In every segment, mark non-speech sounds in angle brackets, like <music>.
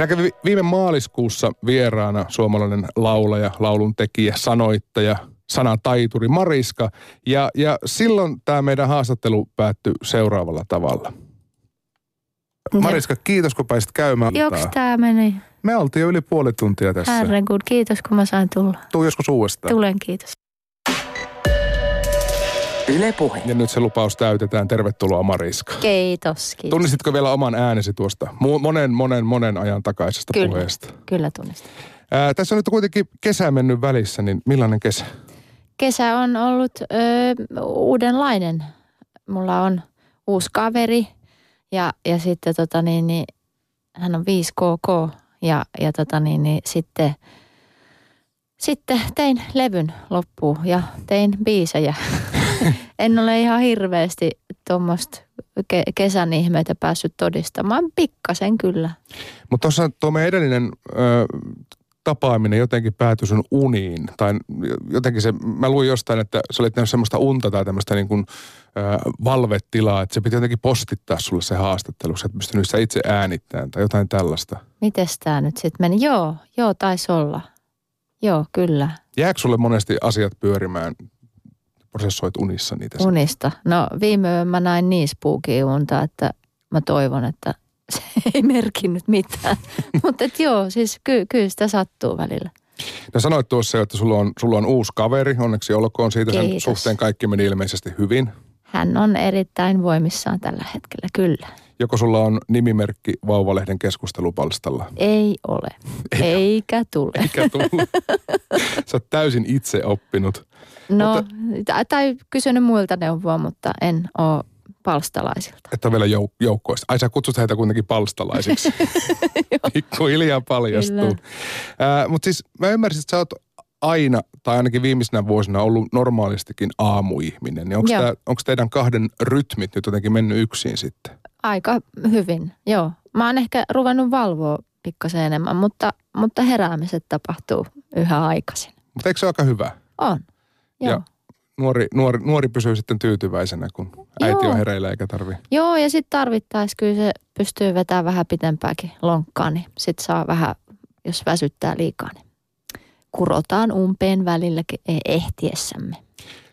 Meillä kävi viime maaliskuussa vieraana suomalainen laulaja, laulun tekijä, sanoittaja, sanataituri Mariska. Ja, ja silloin tämä meidän haastattelu päättyi seuraavalla tavalla. Mariska, kiitos kun pääsit käymään. Joks tää meni? Me oltiin jo yli puoli tuntia tässä. Herregud, kiitos kun mä sain tulla. Tuu joskus uudestaan. Tulen, kiitos. Yle Puhe. Ja nyt se lupaus täytetään. Tervetuloa Mariska. Kiitos, kiitos. Tunnistitko vielä oman äänesi tuosta monen, monen, monen ajan takaisesta kyllä, puheesta? Kyllä tunnistin. Ää, tässä on nyt kuitenkin kesä mennyt välissä, niin millainen kesä? Kesä on ollut ö, uudenlainen. Mulla on uusi kaveri ja, ja sitten tota niin, niin, hän on 5KK ja, ja tota niin, niin sitten, sitten tein levyn loppuun ja tein biisejä. <laughs> <laughs> en ole ihan hirveästi tuommoista ke- kesän ihmeitä päässyt todistamaan. Pikkasen kyllä. Mutta tuossa tuo meidän edellinen ö, tapaaminen jotenkin päätyi sun uniin. Tai jotenkin se, mä luin jostain, että sä olit tehnyt semmoista unta tai tämmöistä niin kuin, ö, valvetilaa, että se piti jotenkin postittaa sulle se haastattelu, että pystynyt sä itse äänittämään tai jotain tällaista. Mites tää nyt sitten meni? Joo, joo, taisi olla. Joo, kyllä. Jääkö sulle monesti asiat pyörimään prosessoit unissa niitä? Unista. No viime yön mä näin niispuukin unta, että mä toivon, että <laughs> se ei merkinnyt mitään. <laughs> Mutta joo, siis ky- kyllä sitä sattuu välillä. No sanoit tuossa että sulla on, sulla on uusi kaveri, onneksi olkoon siitä sen Kiitos. suhteen kaikki meni ilmeisesti hyvin. Hän on erittäin voimissaan tällä hetkellä, kyllä. Joko sulla on nimimerkki Vauvalehden keskustelupalstalla? Ei ole, eikä tule. Eikä tullut. <laughs> Sä oot täysin itse oppinut. No, Mutta- tai- kysynyt muilta neuvoa, mutta en ole palstalaisilta. Että vielä jouk- joukkoista. Ai sä kutsut heitä kuitenkin palstalaisiksi. <laughs> <laughs> Pikkuhiljaa paljastuu. Mutta siis mä ymmärsin, että sä oot aina, tai ainakin viimeisenä vuosina ollut normaalistikin aamuihminen. Niin onko teidän kahden rytmit nyt jotenkin mennyt yksin sitten? Aika hyvin, joo. Mä oon ehkä ruvennut valvoa pikkasen enemmän, mutta, mutta heräämiset tapahtuu yhä aikaisin. Mutta eikö se ole aika hyvä? On, joo. Ja nuori, nuori, nuori pysyy sitten tyytyväisenä, kun äiti Joo. on hereillä eikä tarvi. Joo, ja sitten tarvittaessa kyllä se pystyy vetämään vähän pitempääkin lonkkaa, niin sitten saa vähän, jos väsyttää liikaa, niin kurotaan umpeen välilläkin e- ehtiessämme.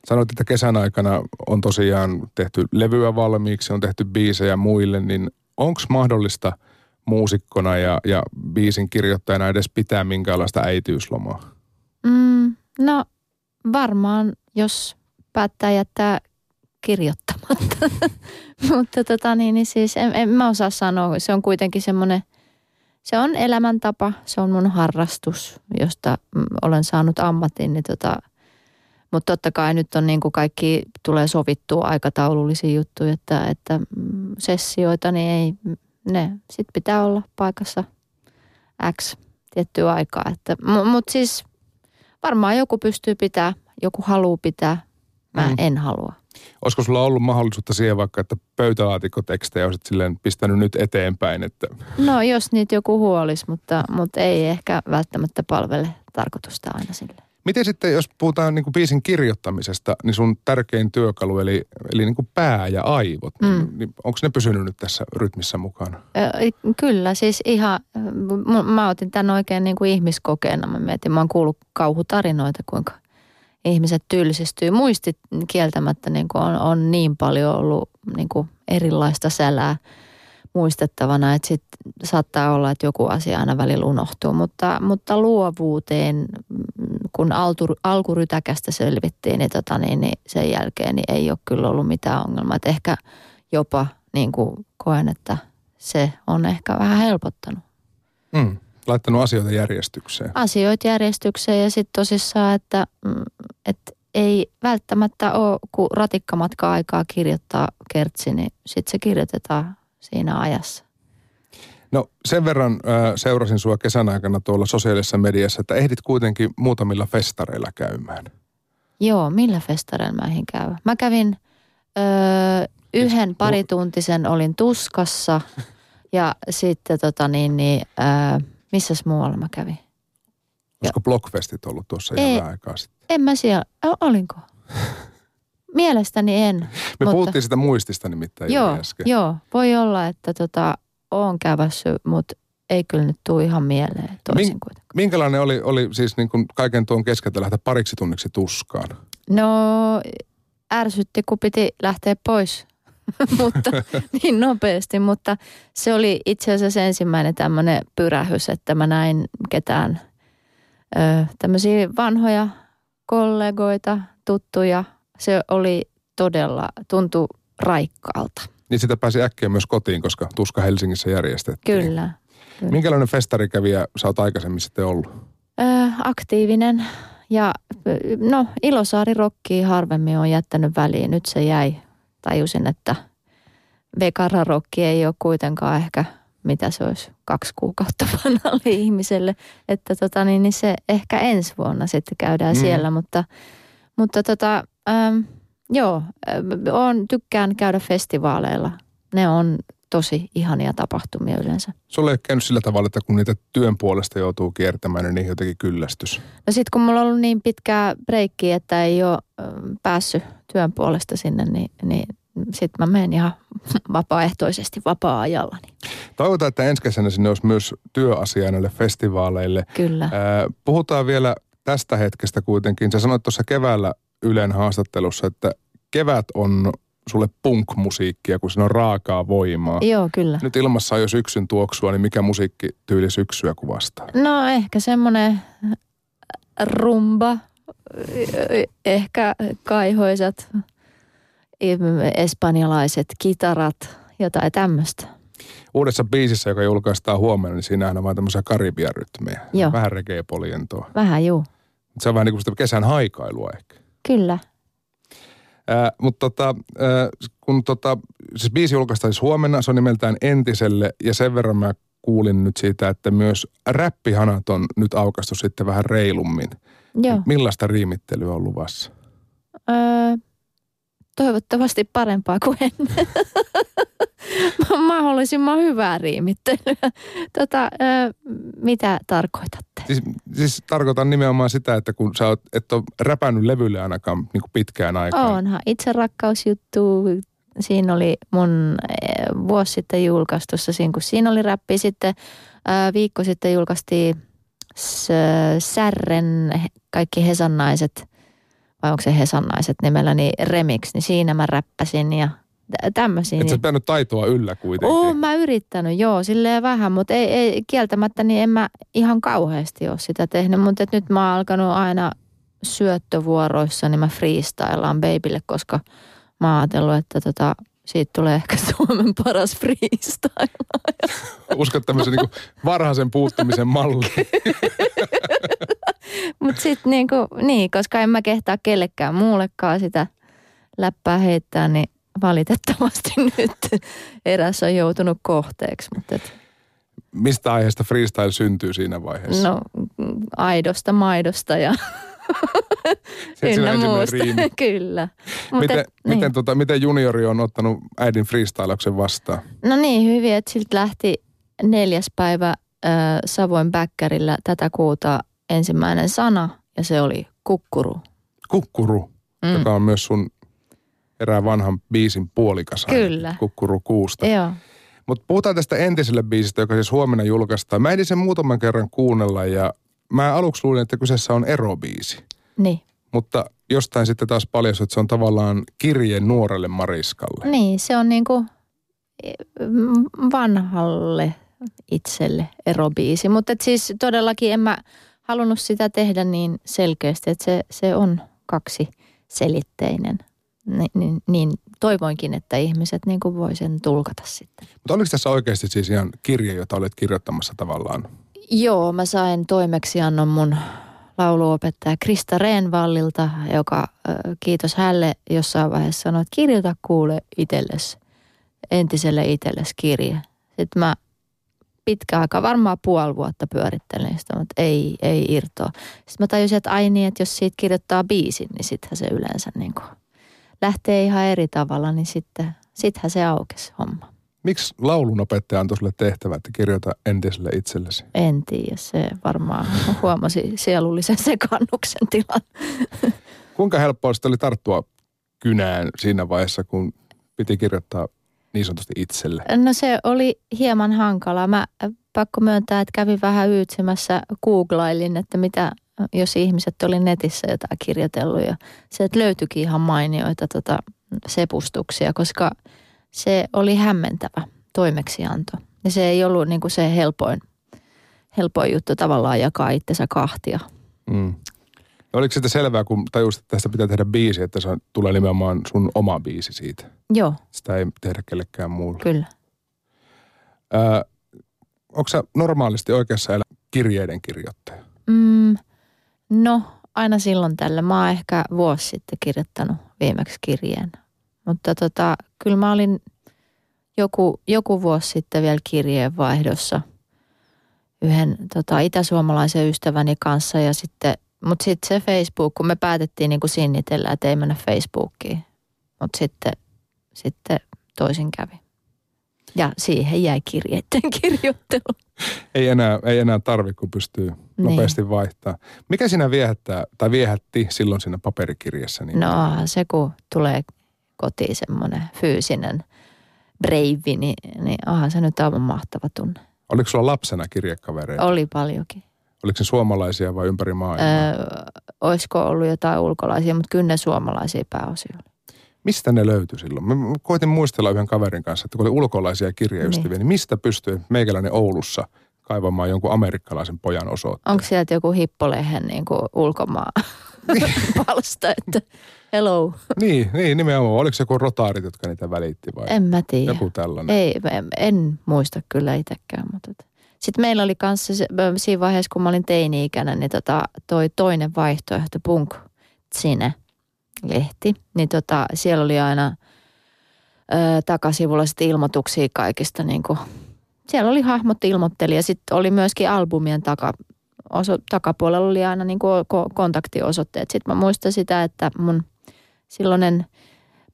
Sanoit, että kesän aikana on tosiaan tehty levyä valmiiksi, on tehty biisejä muille, niin onko mahdollista muusikkona ja, ja biisin kirjoittajana edes pitää minkäänlaista äitiyslomaa? Mm, no varmaan, jos päättää jättää kirjoittamatta. <laughs> Mutta tota niin, niin siis en, en mä osaa sanoa. Se on kuitenkin semmoinen, se on elämäntapa, se on mun harrastus, josta mm, olen saanut ammatin. Niin tota, mutta totta kai nyt on niin kuin kaikki tulee sovittua aikataulullisia juttuja, että, että mm, sessioita, niin ei, ne sit pitää olla paikassa X tiettyä aikaa. Että, mutta siis varmaan joku pystyy pitää, joku haluaa pitää. Mä Mm. mm. en halua. Olisiko sulla ollut mahdollisuutta siihen vaikka, että pöytälaatikkotekstejä olisit silleen pistänyt nyt eteenpäin, että No jos niitä joku huolis, mutta, mutta ei ehkä välttämättä palvele tarkoitusta aina sille. Miten sitten, jos puhutaan niin kuin biisin kirjoittamisesta, niin sun tärkein työkalu, eli, eli niin kuin pää ja aivot, mm. niin, Mm. niin onko ne pysynyt nyt tässä rytmissä mukana? Kyllä, siis ihan, mä otin tämän oikein niin kuin ihmiskokeena. Mä mietin, mä oon kuullut kauhutarinoita, kuinka ihmiset tylsistyy. Muistit kieltämättä niin kuin on, on niin paljon ollut niin kuin erilaista sälää muistettavana, että sit saattaa olla, että joku asia aina välillä unohtuu. Mutta, mutta luovuuteen, kun altu, alkurytäkästä selvittiin, niin, tota, niin, niin sen jälkeen niin ei ole kyllä ollut mitään ongelmaa. Et ehkä jopa niin kuin koen, että se on ehkä vähän helpottanut Mm. Laittanut asioita järjestykseen. asioita järjestykseen ja sitten tosissaan, että, mm, että ei välttämättä ole, kun ratikkamatka-aikaa kirjoittaa kertsi, niin sitten se kirjoitetaan siinä ajassa. No sen verran äh, seurasin sua kesän aikana tuolla sosiaalisessa mediassa, että ehdit kuitenkin muutamilla festareilla käymään. Joo, millä festareilla mä ehdin käydä? Mä kävin öö, yhden parituntisen, olin tuskassa ja sitten tota niin, niin öö, missäs muualla mä kävin? Olisiko Blockfestit ollut tuossa ihan Ei. vähän aikaa sitten? En mä siellä, olinko? <laughs> Mielestäni en. Me mutta- puhuttiin sitä muistista nimittäin Joo, äsken. joo, voi olla, että tota, oon kävässyt, mutta ei kyllä nyt tule ihan mieleen toisin Min- kuitenkaan. Minkälainen oli, oli siis niin kuin kaiken tuon keskeltä lähteä pariksi tunniksi tuskaan? No ärsytti, kun piti lähteä pois, <laughs> mutta niin nopeasti, mutta se oli itse asiassa ensimmäinen tämmöinen pyrähys, että mä näin ketään ö, tämmöisiä vanhoja kollegoita, tuttuja. Se oli todella, tuntui raikkaalta. Niin sitä pääsi äkkiä myös kotiin, koska tuska Helsingissä järjestettiin. Kyllä. Minkälainen festarikävijä sä oot aikaisemmin sitten ollut? Ö, aktiivinen ja no Ilosaari Rokki harvemmin on jättänyt väliin. Nyt se jäi. Tajusin, että Vekara Rokki ei ole kuitenkaan ehkä mitä se olisi kaksi kuukautta <laughs> vanhalle ihmiselle. Että tota, niin, niin se ehkä ensi vuonna sitten käydään Mm. mm. siellä, mutta, mutta tota, äm, joo, on, tykkään käydä festivaaleilla. Ne on tosi ihania tapahtumia yleensä. Sulle ei ole käynyt sillä tavalla, että kun niitä työn puolesta joutuu kiertämään, niin niihin jotenkin kyllästys. No sitten kun mulla on ollut niin pitkää breikkiä, että ei ole päässyt työn puolesta sinne, niin, niin sitten mä menen ihan <laughs> vapaaehtoisesti vapaa-ajallani. Toivotaan, että ensi kesänä sinne olisi myös työasiaa näille festivaaleille. Kyllä. Puhutaan vielä tästä hetkestä kuitenkin. Sä sanoit tuossa keväällä Ylen haastattelussa, että kevät on sulle punk-musiikkia, kun siinä on raakaa voimaa. Joo, kyllä. Nyt ilmassa on jo syksyn tuoksua, niin mikä musiikkityyli syksyä kuvastaa? No ehkä semmoinen rumba, ehkä kaihoisat espanjalaiset kitarat, jotain tämmöistä. Uudessa biisissä, joka julkaistaan huomenna, niin siinähän on vain tämmöisiä karibiarytmejä. Joo. Vähän reggae-polientoa. Vähän juu. Se on vähän niin kuin sitä kesän haikailua ehkä. Kyllä. Mutta tota, kun tota, siis biisi julkaistaan siis huomenna, se on nimeltään Entiselle ja sen verran mä kuulin nyt siitä, että myös räppihanat on nyt aukastu sitten vähän reilummin. Joo. Millaista riimittelyä on luvassa? Öö, toivottavasti parempaa kuin ennen. <laughs> <laughs> Mahdollisimman hyvää riimittelyä. Tota, öö, mitä tarkoitatte? Siis, siis tarkoitan nimenomaan sitä, että kun sä oot, et ole räpännyt levylle ainakaan niin kuin pitkään aikaan. Onhan itse rakkausjuttu. Siinä oli mun vuosi sitten julkaistussa, siinä kun siinä oli räppi. Sitten viikko sitten julkaistiin Särren kaikki Hesannaiset, vai onko se Hesannaiset nimellä, niin remix, niin siinä mä räppäsin ja tämmöisiä. Et sä Niin. pitänyt taitoa yllä kuitenkin. Oon mä yrittänyt, joo, silleen vähän, mutta ei, ei, kieltämättä niin en mä ihan kauheasti ole sitä tehnyt. Mutta et nyt mä oon alkanut aina syöttövuoroissa, niin mä freestylaan babylle, koska mä oon ajatellut, että tota, siitä tulee ehkä <laughs> Suomen paras freestyle. Uskot tämmöisen niin varhaisen puuttumisen malli. <laughs> Mutta sitten niinku, niin, koska en mä kehtaa kellekään muullekaan sitä läppää heittää, niin valitettavasti <laughs> nyt eräs on joutunut kohteeksi. Mutta et, Mistä aiheesta freestyle syntyy siinä vaiheessa? no aidosta, maidosta ja ynnä muusta. riimi. <laughs> Kyllä. Mut Miten, et, miten, niin. tota, miten juniori on ottanut äidin freestylauksen vastaan? No niin, hyvin, että siltä lähti neljäs päivä äh, Savoin Bäkkärillä tätä kuuta ensimmäinen sana ja se oli kukkuru. Kukkuru, mm. joka on myös sun erään vanhan biisin puolikas. Kyllä. Kukkuru kuusta. Joo. Mutta puhutaan tästä entiselle biisistä, joka siis huomenna julkaistaan. Mä ehdin sen muutaman kerran kuunnella ja mä aluksi luulin, että kyseessä on erobiisi. Niin. Mutta jostain sitten taas paljastui, että se on tavallaan kirje nuorelle Mariskalle. Niin, se on niinku mm, vanhalle itselle erobiisi. Mutta siis todellakin en mä halunnut sitä tehdä niin selkeästi, että se, se on kaksi selitteinen. Niin, niin, niin toivoinkin, että ihmiset niin kuin voi sen tulkata sitten. Mutta oliko tässä oikeasti siis ihan kirje, jota olet kirjoittamassa tavallaan? Joo, mä sain toimeksiannon mun lauluopettaja Krista Reenvallilta, joka kiitos hälle jossain vaiheessa sanoi, että kirjoita kuule itsellesi, entiselle itsellesi kirje. Sitten mä pitkä aika, varmaan puoli vuotta pyörittelin sitä, mutta ei, ei irtoa. Sitten mä tajusin, että ai niin, että jos siitä kirjoittaa biisin, niin sittenhän se yleensä niin kuin lähtee ihan eri tavalla, niin sitten, sittenhän se aukesi homma. Miksi laulunopettaja antoi sulle tehtävä, että kirjoita entiselle itsellesi? En tiedä, se varmaan <laughs> huomasi sielullisen sekannuksen tilan. <laughs> Kuinka helppoa sitten oli tarttua kynään siinä vaiheessa, kun piti kirjoittaa niin sanotusti itselle? No se oli hieman hankala. Mä äh, pakko myöntää, että kävin vähän yytsimässä, googlailin, että mitä, jos ihmiset oli netissä jotain kirjoitellut ja se, että löytyikin ihan mainioita tota, sepustuksia, koska se oli hämmentävä toimeksianto. Ja se ei ollut niin kuin se helpoin, helpoin juttu tavallaan jakaa itsensä kahtia. Mm. Oliko sitä selvää, kun tajusit, että tästä pitää tehdä biisi, että se tulee nimenomaan sun oma biisi siitä? Joo. Sitä ei tehdä kellekään muulle. Kyllä. Öö, onko sä normaalisti oikeassa elä kirjeiden kirjoittaja? Mm, no, aina silloin tällä. Mä oon ehkä vuosi sitten kirjoittanut viimeksi kirjeen. Mutta tota, kyllä mä olin joku, joku vuosi sitten vielä kirjeenvaihdossa yhden tota, itäsuomalaisen ystäväni kanssa ja sitten mutta sitten se Facebook, kun me päätettiin niin sinnitellä, että ei mennä Facebookiin. Mutta sitten, sitten toisin kävi. Ja siihen jäi kirjeiden <laughs> kirjoittelu. Ei enää, ei enää tarvi, kun pystyy niin. nopeasti vaihtaa. Mikä sinä viehättää, tai viehätti silloin siinä paperikirjassa? Niin no se, kun tulee kotiin semmoinen fyysinen breivi, niin, niin onhan se nyt aivan mahtava tunne. Oliko sulla lapsena kirjekavereita? Oli paljonkin. Oliko se suomalaisia vai ympäri maailmaa? Öö, olisiko ollut jotain ulkolaisia, mutta kyllä ne suomalaisia pääosin oli. Mistä ne löytyi silloin? Mä koitin muistella yhden kaverin kanssa, että kun oli ulkolaisia kirjaystäviä, niin, niin mistä pystyi meikäläinen Oulussa kaivamaan jonkun amerikkalaisen pojan osoitteen? Onko sieltä joku hippolehen niin kuin ulkomaan <laughs> palsta, että hello? niin, niin, nimenomaan. Oliko se joku rotaarit, jotka niitä välitti vai? En mä tiedä. Joku tällainen. Ei, en, en muista kyllä itsekään, mutta... Sitten meillä oli kanssa siinä vaiheessa, kun mä olin teini-ikäinen, niin tota, toi toinen vaihtoehto, Punk Tsine lehti, niin tota, siellä oli aina ö, takasivulla sitten ilmoituksia kaikista niin kuin, siellä oli hahmot ilmoitteli ja sitten oli myöskin albumien taka, oso, takapuolella oli aina niin kuin kontaktiosoitteet. Sitten mä muistan sitä, että mun silloinen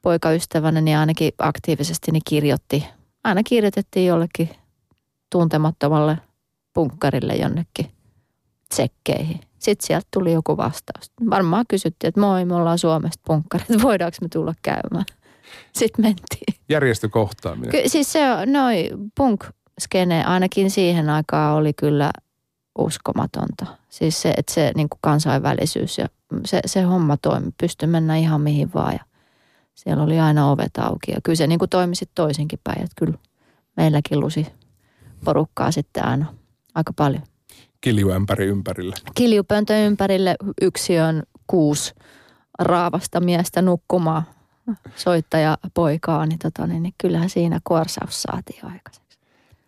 poikaystäväni niin ainakin aktiivisesti niin kirjoitti, aina kirjoitettiin jollekin tuntemattomalle punkkarille jonnekin tsekkeihin. Sitten sieltä tuli joku vastaus. Varmaan kysyttiin, että moi, me ollaan Suomesta punkkarit, <laughs> voidaanko me tulla käymään. <laughs> Sitten mentiin. Järjestökohtaaminen. Ky- siis se noi punk-skene ainakin siihen aikaan oli kyllä uskomatonta. Siis se, että se niin kuin kansainvälisyys ja se, se homma toimi, pystyi mennä ihan mihin vaan ja siellä oli aina ovet auki. Ja kyllä se niin kuin toimi sitten toisinkin päin, että kyllä meilläkin lusi porukkaa sitten aina aika paljon. Kiljuämpäri ympärille. Kiljupöntö ympärille yksi on kuusi raavasta miestä nukkumaan soittaja poikaa, niin, tota, niin, niin kyllähän siinä kuorsaus saatiin aikaiseksi.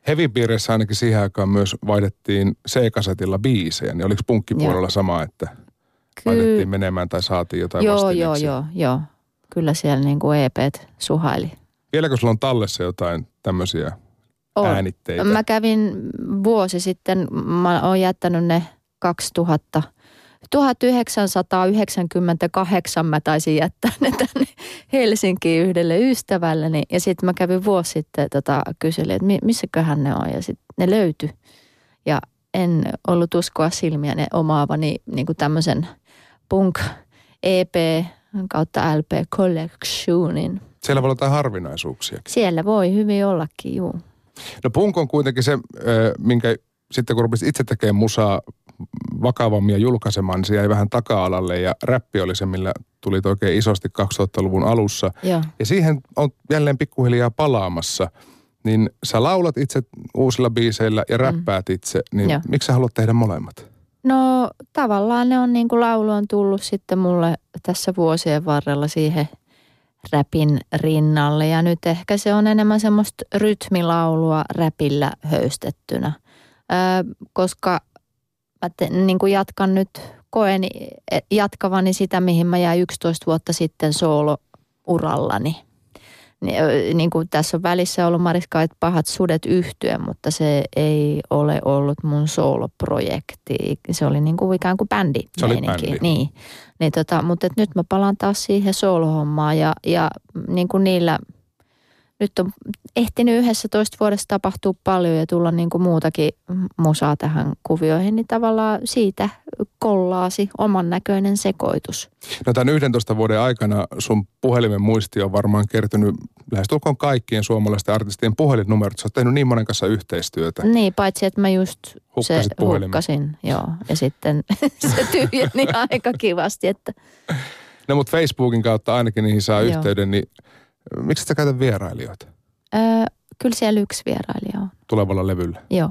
Hevipiirissä ainakin siihen aikaan myös vaihdettiin C-kasetilla biisejä, niin oliko punkkipuolella joo. sama, että Ky- vaihdettiin menemään tai saatiin jotain Joo, joo, joo, joo. Kyllä siellä niin kuin EPt suhaili. Vieläkö sulla on tallessa jotain tämmöisiä on. äänitteitä? Mä kävin vuosi sitten, mä oon jättänyt ne 2000, 1998 mä taisin jättää ne tänne Helsinkiin yhdelle ystävälleni. Ja sitten mä kävin vuosi sitten tota, kyselin, että missäköhän ne on. Ja sitten ne löytyi. Ja en ollut uskoa silmiä ne omaavani niin kuin tämmöisen punk EP kautta LP Collectionin. Siellä voi olla jotain harvinaisuuksia. Siellä voi hyvin ollakin, juu. No punk on kuitenkin se, minkä sitten kun rupesit itse tekemään musaa vakavammin ja julkaisemaan, niin se jäi vähän taka-alalle ja räppi oli se, millä tuli oikein isosti 2000-luvun alussa. Ja, ja siihen on jälleen pikkuhiljaa palaamassa. Niin sä laulat itse uusilla biiseillä ja mm. räppäät itse, niin ja. miksi sä haluat tehdä molemmat? No tavallaan ne on niin kuin laulu on tullut sitten mulle tässä vuosien varrella siihen – räpin rinnalle. Ja nyt ehkä se on enemmän semmoista rytmilaulua räpillä höystettynä. Ö, koska mä te, niin kuin jatkan nyt, koen e, jatkavani sitä, mihin mä jäin 11 vuotta sitten soolo-urallani. Niin kuin tässä on välissä ollut Mariska, että pahat sudet yhtyen, mutta se ei ole ollut mun sooloprojekti. Se oli niin kuin ikään kuin bändi. Se oli bändi. Niin. Niin tota, mutta nyt mä palaan taas siihen soolohommaan ja, ja niin kuin niillä, nyt on ehtinyt yhdessä toista vuodessa tapahtua paljon ja tulla niin kuin muutakin musaa tähän kuvioihin, niin tavallaan siitä kollaasi oman näköinen sekoitus. No tämän 11 vuoden aikana sun puhelimen muisti on varmaan kertynyt lähestulkoon kaikkien suomalaisten artistien puhelinnumerot. Sä oot tehnyt niin monen kanssa yhteistyötä. Niin, paitsi että mä just Hukkasit se puhelimen. hukkasin, joo. Ja sitten <laughs> se tyhjeni aika kivasti, että No mutta Facebookin kautta ainakin niihin saa Joo. yhteyden, niin miksi sä käytä vierailijoita öö, kyllä siellä yksi vierailija on. tulevalla levyllä, Joo,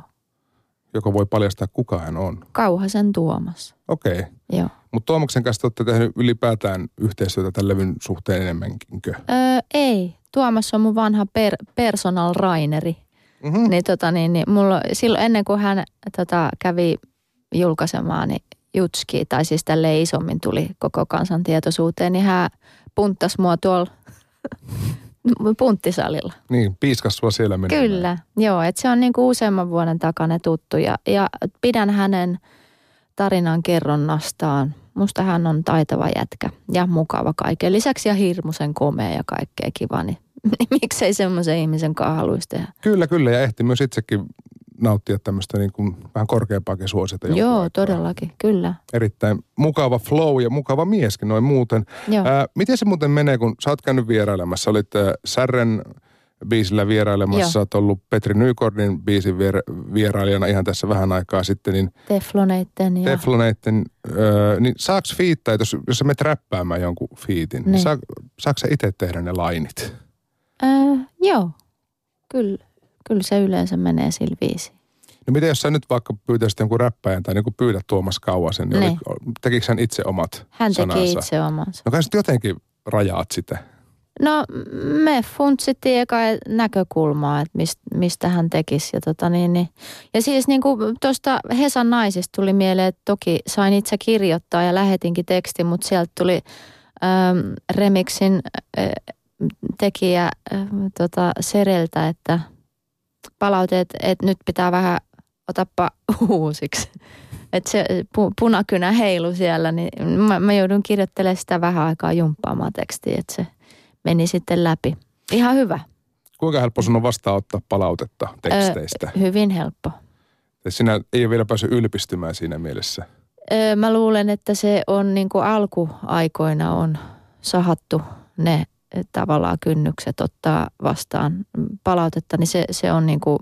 joka voi paljastaa kuka hän on? Kauhasen Tuomas. Okei. Okay. Joo. Mutta Tuomaksen kanssa te olette tehnyt ylipäätään yhteistyötä tämän levyn suhteen enemmänkinkö? Öö, ei, Tuomas on mun vanha per, personal raineri. Mm-hmm. Niin, tota, niin, niin mulla, silloin ennen kuin hän tota, kävi julkaisemaan, niin Jutski, tai siis tälle isommin tuli koko kansan tietoisuuteen, niin hän punttasi mua tuolla punttisalilla. Niin, piiskas sua siellä menemään. Kyllä, joo, että se on niinku useamman vuoden takana tuttu ja, ja pidän hänen tarinan kerronnastaan. Musta hän on taitava jätkä ja mukava kaiken lisäksi ja hirmuisen komea ja kaikkea kiva, niin, niin <laughs> miksei semmoisen ihmisen kanssa haluaisi tehdä. Kyllä, kyllä. Ja ehti myös itsekin nauttia tämmöistä niin kuin vähän korkeampaakin suosiota. jonkun Joo, aikaa. todellakin, kyllä. Erittäin mukava flow ja mukava mieskin noin muuten. Joo. Ää, miten se muuten menee, kun sä oot käynyt vierailemassa? Olit ää, Särren biisillä vierailemassa, Joo. oot ollut Petri Nykordin biisin vier- vierailijana ihan tässä vähän aikaa sitten, niin Tefloneitten ja... Tefloneitten, öö, niin saaks fiittaa, jos, jos sä menet räppäämään jonkun fiitin, niin, Niin. saa, saaks sä itse tehdä ne lainit? Ää, joo, kyllä, kyllä se yleensä menee sillä viisiin. No miten jos sä nyt vaikka pyytäisit jonkun räppäjän tai niin pyydät Tuomas Kauhasen, niin, Niin. tekikö hän itse omat Hän teki sanansa? itse omansa. No kai jotenkin rajaat sitä. No me funtsittiin eka näkökulmaa, että mist, mistä hän tekisi. Ja, tota niin, niin. ja siis niin kuin tuosta Hesan naisista tuli mieleen, että toki sain itse kirjoittaa ja lähetinkin tekstin, mutta sieltä tuli äm, remixin äh, tekijä äh, tota Sereltä, että palauteet, että nyt pitää vähän otappa <laughs> uusiksi. Että se pu, punakynä heilu siellä, niin mä, mä joudun kirjoittelemaan sitä vähän aikaa jumppaamaan tekstiä, että se meni sitten läpi. Ihan hyvä. Kuinka helppo sun on vastaanottaa palautetta teksteistä? Ö, hyvin helppo. Ö. Sinä ei ole vielä päässyt ylpistymään siinä mielessä. Ö, mä luulen, että se on niin kuin alkuaikoina on sahattu ne tavallaan kynnykset ottaa vastaan palautetta, niin se, se on niin kuin,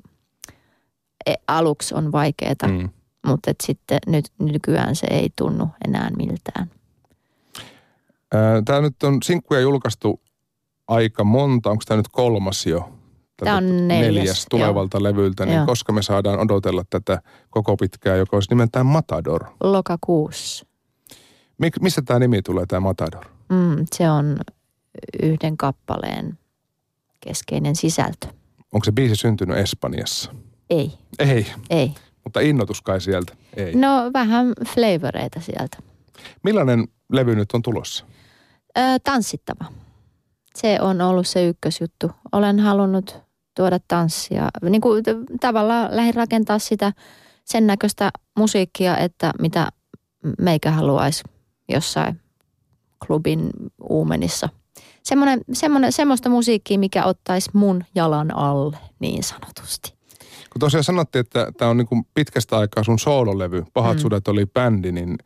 e, aluksi on vaikeaa, mm. Mutta et sitten nyt nykyään se ei tunnu enää miltään. Tämä nyt on sinkkuja julkaistu aika monta. Onko tämä nyt kolmas jo? Tää on neljäs, tulevalta levyltä. Niin Joo. koska me saadaan odotella tätä koko pitkää, joka olisi nimeltään Matador. Lokakuussa. Mik, mistä tämä nimi tulee, tämä Matador? Mm, se on yhden kappaleen keskeinen sisältö. Onko se biisi syntynyt Espanjassa? Ei, Ei, ei. mutta innotus kai sieltä? Ei. No vähän flavoreita sieltä. Millainen levy nyt on tulossa? Ö, tanssittava. Se on ollut se ykkösjuttu. Olen halunnut tuoda tanssia. Niin kuin tavallaan lähdin rakentaa sitä sen näköistä musiikkia, että mitä meikä haluaisi jossain klubin uumenissa. Semmoinen, semmoinen, semmoista musiikkia, mikä ottaisi mun jalan alle, niin sanotusti. Kun tosiaan sanottiin, että tämä on niin pitkästä aikaa sun soololevy, Pahat Mm. sudet oli bändi, niin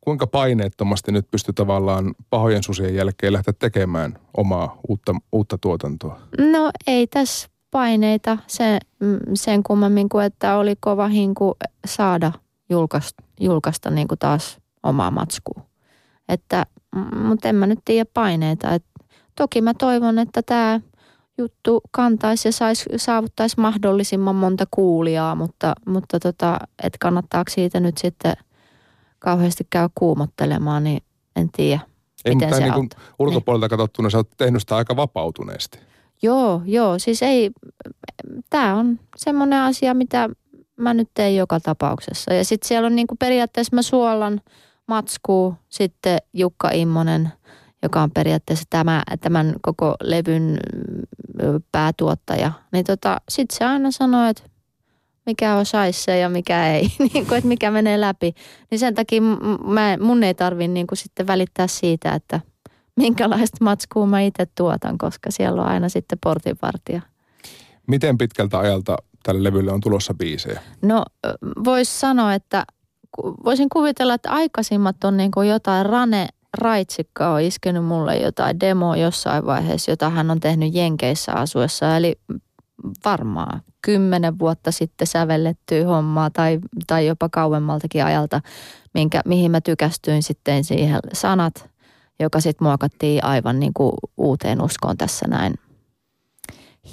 kuinka paineettomasti nyt pystyy tavallaan pahojen susien jälkeen lähteä tekemään omaa uutta, uutta tuotantoa? No ei tässä paineita sen, mm, sen kummemmin kuin, että oli kova hinku saada julkaista, julkaista niin kuin taas omaa matskua. Että, mm, mutta en mä nyt tiedä paineita. Et toki mä toivon, että tämä juttu kantaisi ja sais, saavuttaisi mahdollisimman monta kuulijaa, mutta, mutta tota, et kannattaako siitä nyt sitten kauheasti käy kuumottelemaan, niin en tiedä. Ei, Miten mutta se niin kuin auttaa? ulkopuolelta katsottuna sä oot tehnyt sitä aika vapautuneesti. Joo, joo. Siis ei, tämä on semmoinen asia, mitä mä nyt teen joka tapauksessa. Ja sitten siellä on niinku periaatteessa mä suolan matskuu, sitten Jukka Immonen, joka on periaatteessa tämä, tämän koko levyn päätuottaja. Niin tota, sitten se aina sanoo, että mikä osaisi se ja mikä ei, <laughs> niin kuin, että mikä menee läpi. Niin sen takia mä, mun ei tarvi niin kuin sitten välittää siitä, että minkälaista matskua mä itse tuotan, koska siellä on aina sitten portinvartija. Miten pitkältä ajalta tälle levylle on tulossa biisejä? No voisi sanoa, että voisin kuvitella, että aikaisimmat on niin kuin jotain Rane, Raitsikka on iskenyt mulle jotain demoa jossain vaiheessa, jota hän on tehnyt Jenkeissä asuessa. Eli varmaan kymmenen vuotta sitten sävellettyä hommaa tai, tai jopa kauemmaltakin ajalta, minkä, mihin mä tykästyin sitten siihen sanat, joka sitten muokattiin aivan niin kuin uuteen uskoon tässä näin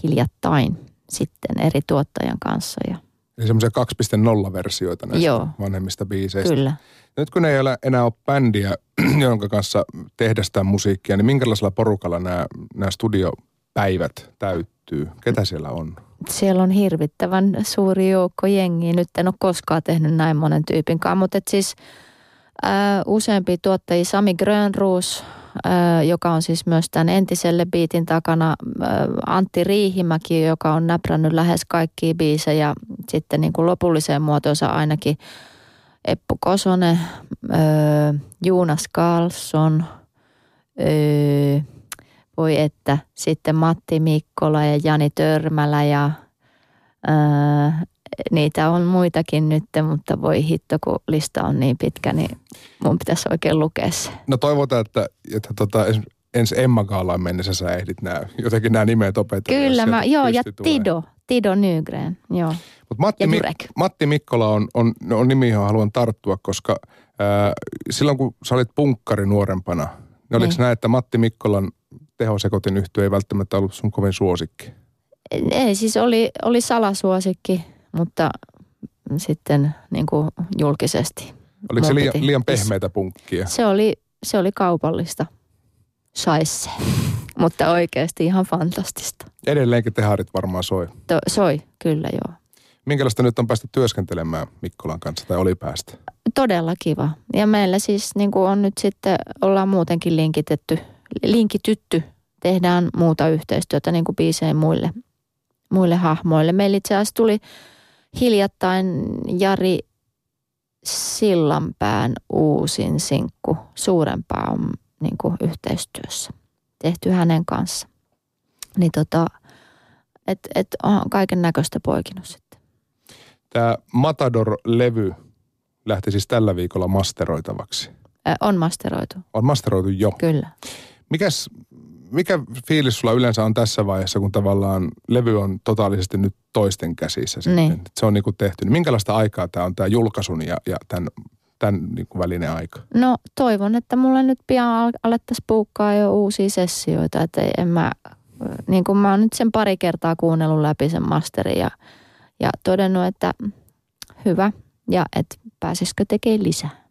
hiljattain sitten eri tuottajan kanssa. Ja Eli semmoisia 2.0-versioita näistä Joo. vanhemmista biiseistä. Kyllä. Nyt kun ei ole enää ole bändiä, <clears throat> jonka kanssa tehdä sitä musiikkia, niin minkälaisella porukalla nämä, nämä studiopäivät täyttyy? Ketä siellä on? Siellä on hirvittävän suuri joukko jengiä. Nyt en ole koskaan tehnyt näin monen tyypin kanssa, mutta siis ää, useampi tuottajia, Sami Grönruus, joka on siis myös tämän entiselle biitin takana. Antti Riihimäki, joka on näprännyt lähes kaikkia biisejä sitten niin kuin lopulliseen muotoonsa ainakin Eppu Kosonen, Juunas Karlsson, voi että sitten Matti Mikkola ja Jani Törmälä ja niitä on muitakin nyt, mutta voi hitto, kun lista on niin pitkä, niin mun pitäisi oikein lukea se. No toivotaan, että, että tota, ensi Emma Gaalaan mennessä sä ehdit nämä, jotenkin nämä nimet opettaa. Kyllä, mä, joo, ja Tido, Tido Nygren, joo. Mut Matti, ja Mik- Matti Mikkola on, on, on nimi, johon haluan tarttua, koska ää, silloin kun sä olit punkkari nuorempana, niin oliko niin. näin, että Matti Mikkolan tehosekotin yhtiö ei välttämättä ollut sun kovin suosikki? Ei, siis oli, oli salasuosikki mutta sitten niin kuin julkisesti. Oliko se liian, liian pehmeitä punkkia? Se oli, se oli kaupallista. Saisse. <laughs> mutta oikeasti ihan fantastista. Edelleenkin teharit varmaan soi. To, soi, kyllä joo. Minkälaista nyt on päästä työskentelemään Mikkolan kanssa tai oli päästä? Todella kiva. Ja meillä siis niin kuin on nyt sitten, ollaan muutenkin linkitetty, linkitytty, tehdään muuta yhteistyötä niin kuin biiseen muille, muille hahmoille. Meillä itse asiassa tuli hiljattain Jari Sillanpään uusin sinkku suurempaa on niin kuin yhteistyössä tehty hänen kanssa. Niin tota, että et on kaiken näköistä poikinut sitten. Tämä Matador-levy lähti siis tällä viikolla masteroitavaksi. Ä, on masteroitu. On masteroitu jo. Kyllä. Mikäs mikä fiilis sulla yleensä on tässä vaiheessa, kun tavallaan levy on totaalisesti nyt toisten käsissä sitten? Niin. Se on niin kuin tehty. Niin minkälaista aikaa tämä on tämä julkaisun ja, ja tämän, tämän niin kuin välinen aika? No toivon, että mulle nyt pian alettaisiin puukkaa jo uusia sessioita. Että en mä, niin kuin mä oon nyt sen pari kertaa kuunnellut läpi sen masterin ja, ja todennut, että hyvä ja että pääsisikö tekemään lisää.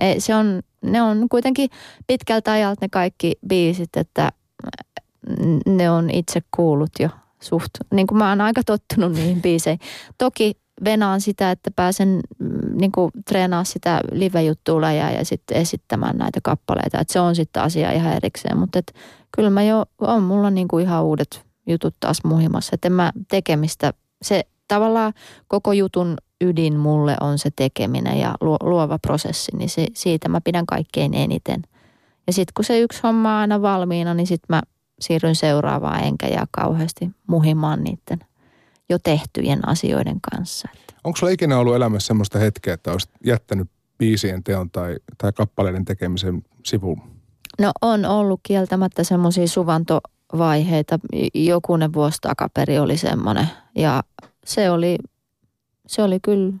Ei, se on, ne on kuitenkin pitkältä ajalta ne kaikki biisit, että ne on itse kuullut jo suht. Niin kuin mä oon aika tottunut niihin <laughs> biiseihin. Toki venaan sitä, että pääsen mm, niin kuin treenaa sitä live-juttua ja, ja sitten esittämään näitä kappaleita. Että se on sitten asia ihan erikseen. Mutta et, kyllä mä jo, on mulla niin kuin ihan uudet jutut taas muhimassa. Että mä tekemistä, se tavallaan koko jutun ydin mulle on se tekeminen ja luova prosessi, niin se, siitä mä pidän kaikkein eniten. Ja sitten kun se yksi homma on aina valmiina, niin sitten mä siirryn seuraavaan enkä jää kauheasti muhimaan niiden jo tehtyjen asioiden kanssa. Onko sulla ikinä ollut elämässä semmoista hetkeä, että olisit jättänyt biisien teon tai, tai kappaleiden tekemisen sivuun? No on ollut kieltämättä semmoisia suvantovaiheita. Jokunen vuosi takaperi oli semmoinen. Ja se oli, se oli kyllä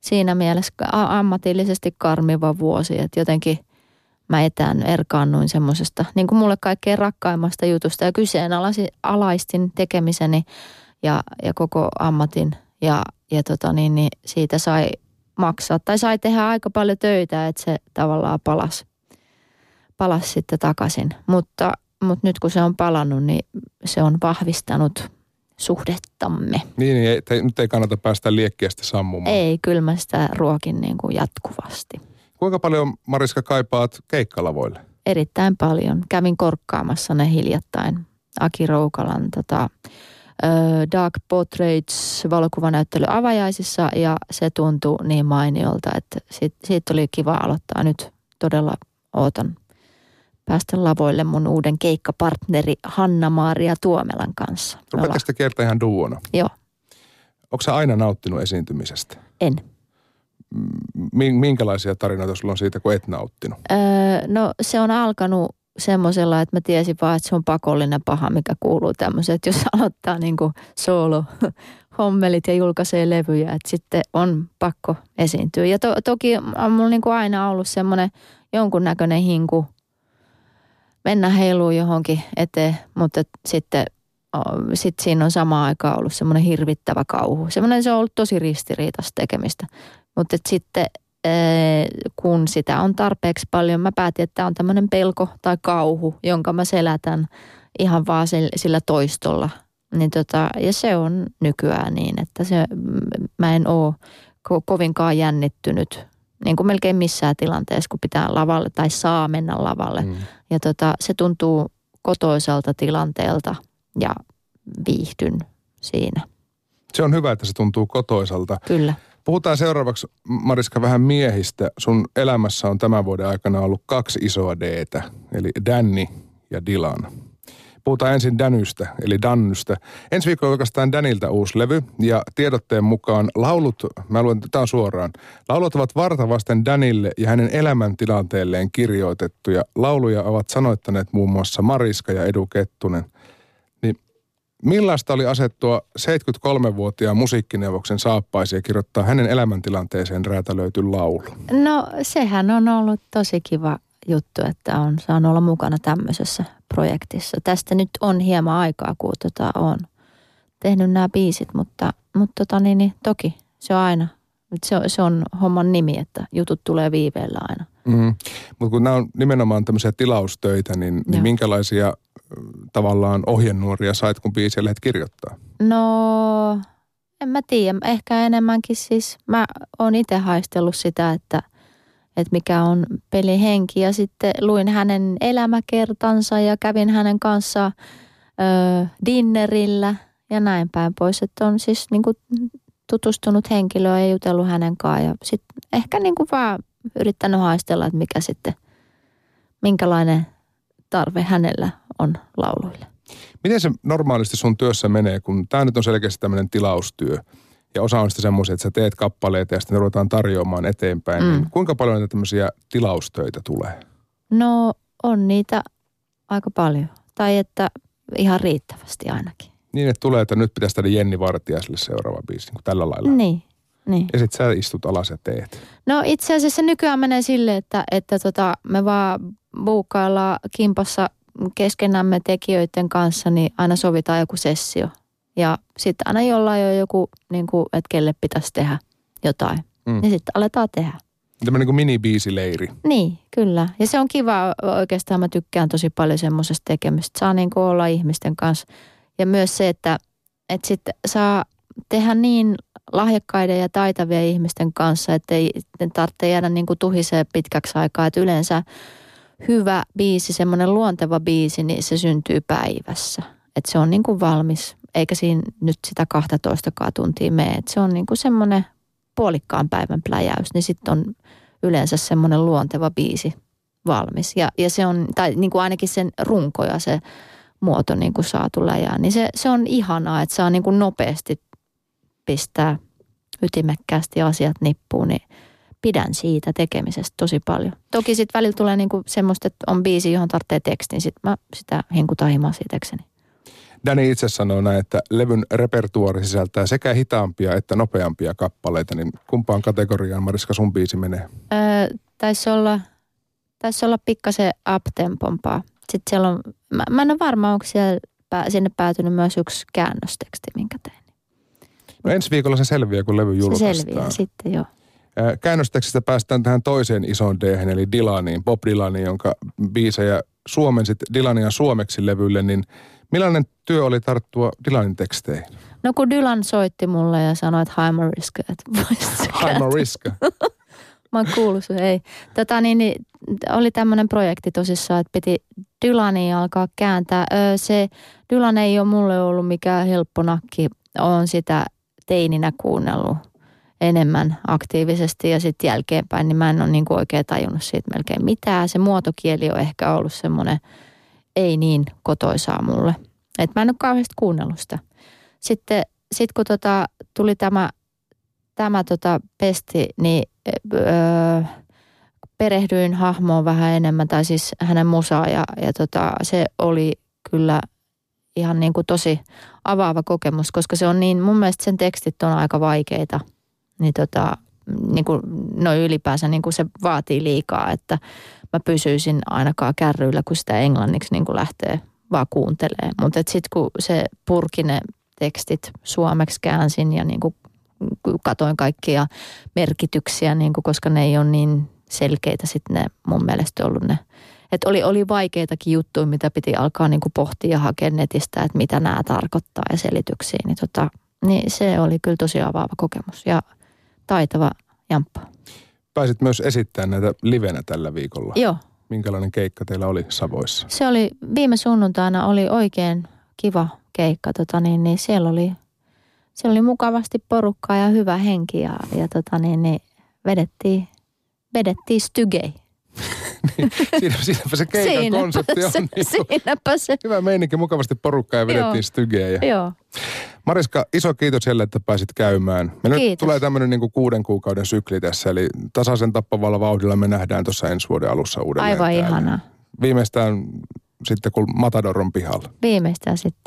siinä mielessä ammatillisesti karmiva vuosi, että jotenkin – mä etään erkaannuin semmoisesta, niin kuin mulle kaikkein rakkaimmasta jutusta ja kyseenalaistin tekemiseni ja, ja koko ammatin ja, ja tota niin, niin siitä sai maksaa tai sai tehdä aika paljon töitä, että se tavallaan palasi, palasi sitten takaisin. Mutta, mutta nyt kun se on palannut, niin se on vahvistanut suhdettamme. Niin, niin ei, nyt ei kannata päästä liekkiästä sammumaan. Ei, kyllä mä sitä ruokin niin kuin jatkuvasti. Kuinka paljon Mariska kaipaat keikkalavoille? Erittäin paljon. Kävin korkkaamassa ne hiljattain. Aki Roukalan tota, Dark Portraits valokuvanäyttely avajaisissa ja se tuntui niin mainiolta, että siitä, siitä oli kiva aloittaa nyt. Todella ootan päästä lavoille mun uuden keikkapartneri Hanna-Maaria Tuomelan kanssa. Rupeatteko te kertaa ihan duona? Joo. Onko aina nauttinut esiintymisestä? En minkälaisia tarinoita sulla on siitä, kun et nauttinut? Öö, no se on alkanut semmoisella, että mä tiesin vaan, että se on pakollinen paha, mikä kuuluu tämmöiset, jos <laughs> aloittaa niin kuin solo <laughs> hommelit ja julkaisee levyjä, että sitten on pakko esiintyä. Ja to, toki on mulla niin kuin aina ollut semmoinen jonkunnäköinen hinku mennä heiluun johonkin eteen, mutta sitten sit siinä on samaan aikaan ollut semmoinen hirvittävä kauhu. Semmoinen se on ollut tosi ristiriitasta tekemistä. Mutta sitten kun sitä on tarpeeksi paljon, mä päätin, että tämä on tämmöinen pelko tai kauhu, jonka mä selätän ihan vaan sillä toistolla. Niin tota, ja se on nykyään niin, että se, mä en ole ko- kovinkaan jännittynyt niin kuin melkein missään tilanteessa, kun pitää lavalle tai saa mennä lavalle. Mm. Ja tota, se tuntuu kotoiselta tilanteelta ja viihdyn siinä. Se on hyvä, että se tuntuu kotoisalta. Kyllä. Puhutaan seuraavaksi, Mariska, vähän miehistä. Sun elämässä on tämän vuoden aikana ollut kaksi isoa d eli Danny ja Dylan. Puhutaan ensin Danystä, eli Dannystä. Ensi viikolla julkaistaan Danilta uusi levy, ja tiedotteen mukaan laulut, mä luen tätä suoraan, laulut ovat vartavasten Danille ja hänen elämäntilanteelleen kirjoitettuja. Lauluja ovat sanoittaneet muun muassa Mariska ja Edu Kettunen. Millaista oli asettua 73-vuotiaan musiikkineuvoksen saappaisia ja kirjoittaa hänen elämäntilanteeseen räätälöity laulu? No sehän on ollut tosi kiva juttu, että on saanut olla mukana tämmöisessä projektissa. Tästä nyt on hieman aikaa, kun tota on tehnyt nämä biisit, mutta, mutta tota niin, niin, toki se on aina, se on, se on homman nimi, että jutut tulee viiveellä aina. Mm. Mutta kun nämä on nimenomaan tämmöisiä tilaustöitä, niin, niin minkälaisia tavallaan ohjenuoria sait, kun biisiä lähdet kirjoittaa? No, en mä tiedä. Ehkä enemmänkin siis, mä oon itse haistellut sitä, että, että mikä on pelihenki. Ja sitten luin hänen elämäkertansa ja kävin hänen kanssaan ö, dinnerillä ja näin päin pois. Että on siis niin kuin tutustunut henkilöön ja jutellut hänen kanssaan. Ja sitten ehkä niin kuin vaan yrittänyt haistella, että mikä sitten, minkälainen tarve hänellä on lauluille. Miten se normaalisti sun työssä menee, kun tämä nyt on selkeästi tämmöinen tilaustyö ja osa on sitten semmoisia, että sä teet kappaleita ja sitten ruvetaan tarjoamaan eteenpäin. Mm. Niin kuinka paljon näitä tämmöisiä tilaustöitä tulee? No on niitä aika paljon. Tai että ihan riittävästi ainakin. Niin, että tulee, että nyt pitäisi tehdä Jenni Vartiaiselle seuraava biisi, niin kuin tällä lailla. Niin, niin. Ja sitten sä istut alas ja teet. No itse asiassa nykyään menee silleen, että, että tota, me vaan buukkaillaan kimpassa keskenämme tekijöiden kanssa, niin aina sovitaan joku sessio. Ja sitten aina jollain on joku, niin kuin, että kelle pitäisi tehdä jotain. Mm. Ja sitten aletaan tehdä. Tämmöinen kuin mini-biisileiri. Niin, kyllä. Ja se on kiva. Oikeastaan mä tykkään tosi paljon semmoisesta tekemistä. Saa niin kuin olla ihmisten kanssa. Ja myös se, että, että sitten saa tehdä niin lahjakkaiden ja taitavia ihmisten kanssa, että ei tarvitse jäädä niin kuin tuhiseen pitkäksi aikaa. Että yleensä hyvä biisi, semmoinen luonteva biisi, niin se syntyy päivässä. Että se on niin kuin valmis, eikä siinä nyt sitä 12 tuntia mene. Että se on niin kuin semmoinen puolikkaan päivän pläjäys, niin sitten on yleensä semmoinen luonteva biisi valmis. Ja, ja se on, tai niin kuin ainakin sen runko ja se muoto niin kuin saatu läjään, niin se, se on ihanaa, että saa niin kuin nopeasti pistää ytimekkäästi asiat nippuun, niin pidän siitä tekemisestä tosi paljon. Toki sitten välillä tulee niinku semmoista, että on biisi, johon tarvitsee tekstin, sitten mä sitä henkutan himasiitekseni. Dani itse sanoo näin, että levyn repertuaari sisältää sekä hitaampia että nopeampia kappaleita, niin kumpaan kategoriaan Mariska sun biisi menee? Öö, taisi olla, taisi olla pikkasen uptempompaa. Sitten siellä on, mä, mä en ole varma, onko siellä, sinne päätynyt myös yksi käännösteksti, minkä tein. No ensi viikolla se selviää, kun levy julkaistaan. Se selviää sitten, joo. Käännöstekstistä päästään tähän toiseen isoon d eli Dylaniin, Bob Dylaniin, jonka biisejä suomensit Dylania suomeksi levylle, niin millainen työ oli tarttua Dylanin teksteihin? No kun Dylan soitti mulle ja sanoi, että hi Mariska, että <laughs> Hi Mariska. <laughs> Mä oon kuullut sun, ei. Tota, niin, niin, oli tämmöinen projekti tosissaan, että piti Dylania alkaa kääntää. Öö, se Dylan ei ole mulle ollut mikään helppo nakki. Olen sitä teininä kuunnellut enemmän aktiivisesti ja sitten jälkeenpäin, niin mä en ole niin kuin oikein tajunnut siitä melkein mitään. Se muotokieli on ehkä ollut semmoinen ei niin kotoisaa mulle. Et mä en ole kauheasti kuunnellut sitä. Sitten sit kun tota, tuli tämä tämä tota pesti, niin öö, perehdyin hahmoon vähän enemmän, tai siis hänen musaa, ja, ja tota, se oli kyllä ihan niin kuin tosi avaava kokemus, koska se on niin, mun mielestä sen tekstit on aika vaikeita, niin tota, niin kuin, no ylipäänsä niin kuin se vaatii liikaa, että mä pysyisin ainakaan kärryillä, kun sitä englanniksi niin kuin lähtee vaan kuuntelee. Mutta sitten kun se purki ne tekstit suomeksi käänsin ja niin kuin katoin kaikkia merkityksiä, niin kuin, koska ne ei ole niin selkeitä sitten ne mun mielestä ollut ne. Että oli, oli vaikeitakin juttuja, mitä piti alkaa niin kuin pohtia ja hakea netistä, että mitä nämä tarkoittaa ja selityksiä. Niin, tota, niin se oli kyllä tosi avaava kokemus ja taitava jamppa. Pääsit myös esittämään näitä livenä tällä viikolla. Joo. Minkälainen keikka teillä oli Savoissa? Se oli, viime sunnuntaina oli oikein kiva keikka. Tota niin, niin siellä, oli, siellä oli mukavasti porukkaa ja hyvä henki ja, ja tota niin, niin vedettiin, vedettiin stygei. niin, siinä, siinäpä se keikan siinäpä konsepti on. Se, niin siinäpä se. Hyvä meininki, mukavasti porukkaa ja vedettiin stygejä. Joo. Mariska, iso kiitos jälleen, että pääsit käymään. Meillä Kiitos. nyt tulee tämmöinen niin kuuden kuukauden sykli tässä, eli tasaisen tappavalla vauhdilla me nähdään tuossa ensi vuoden alussa uudelleen Aivan täällä. ihanaa. Viimeistään sitten, kun Matador on pihalla. Viimeistään sitten.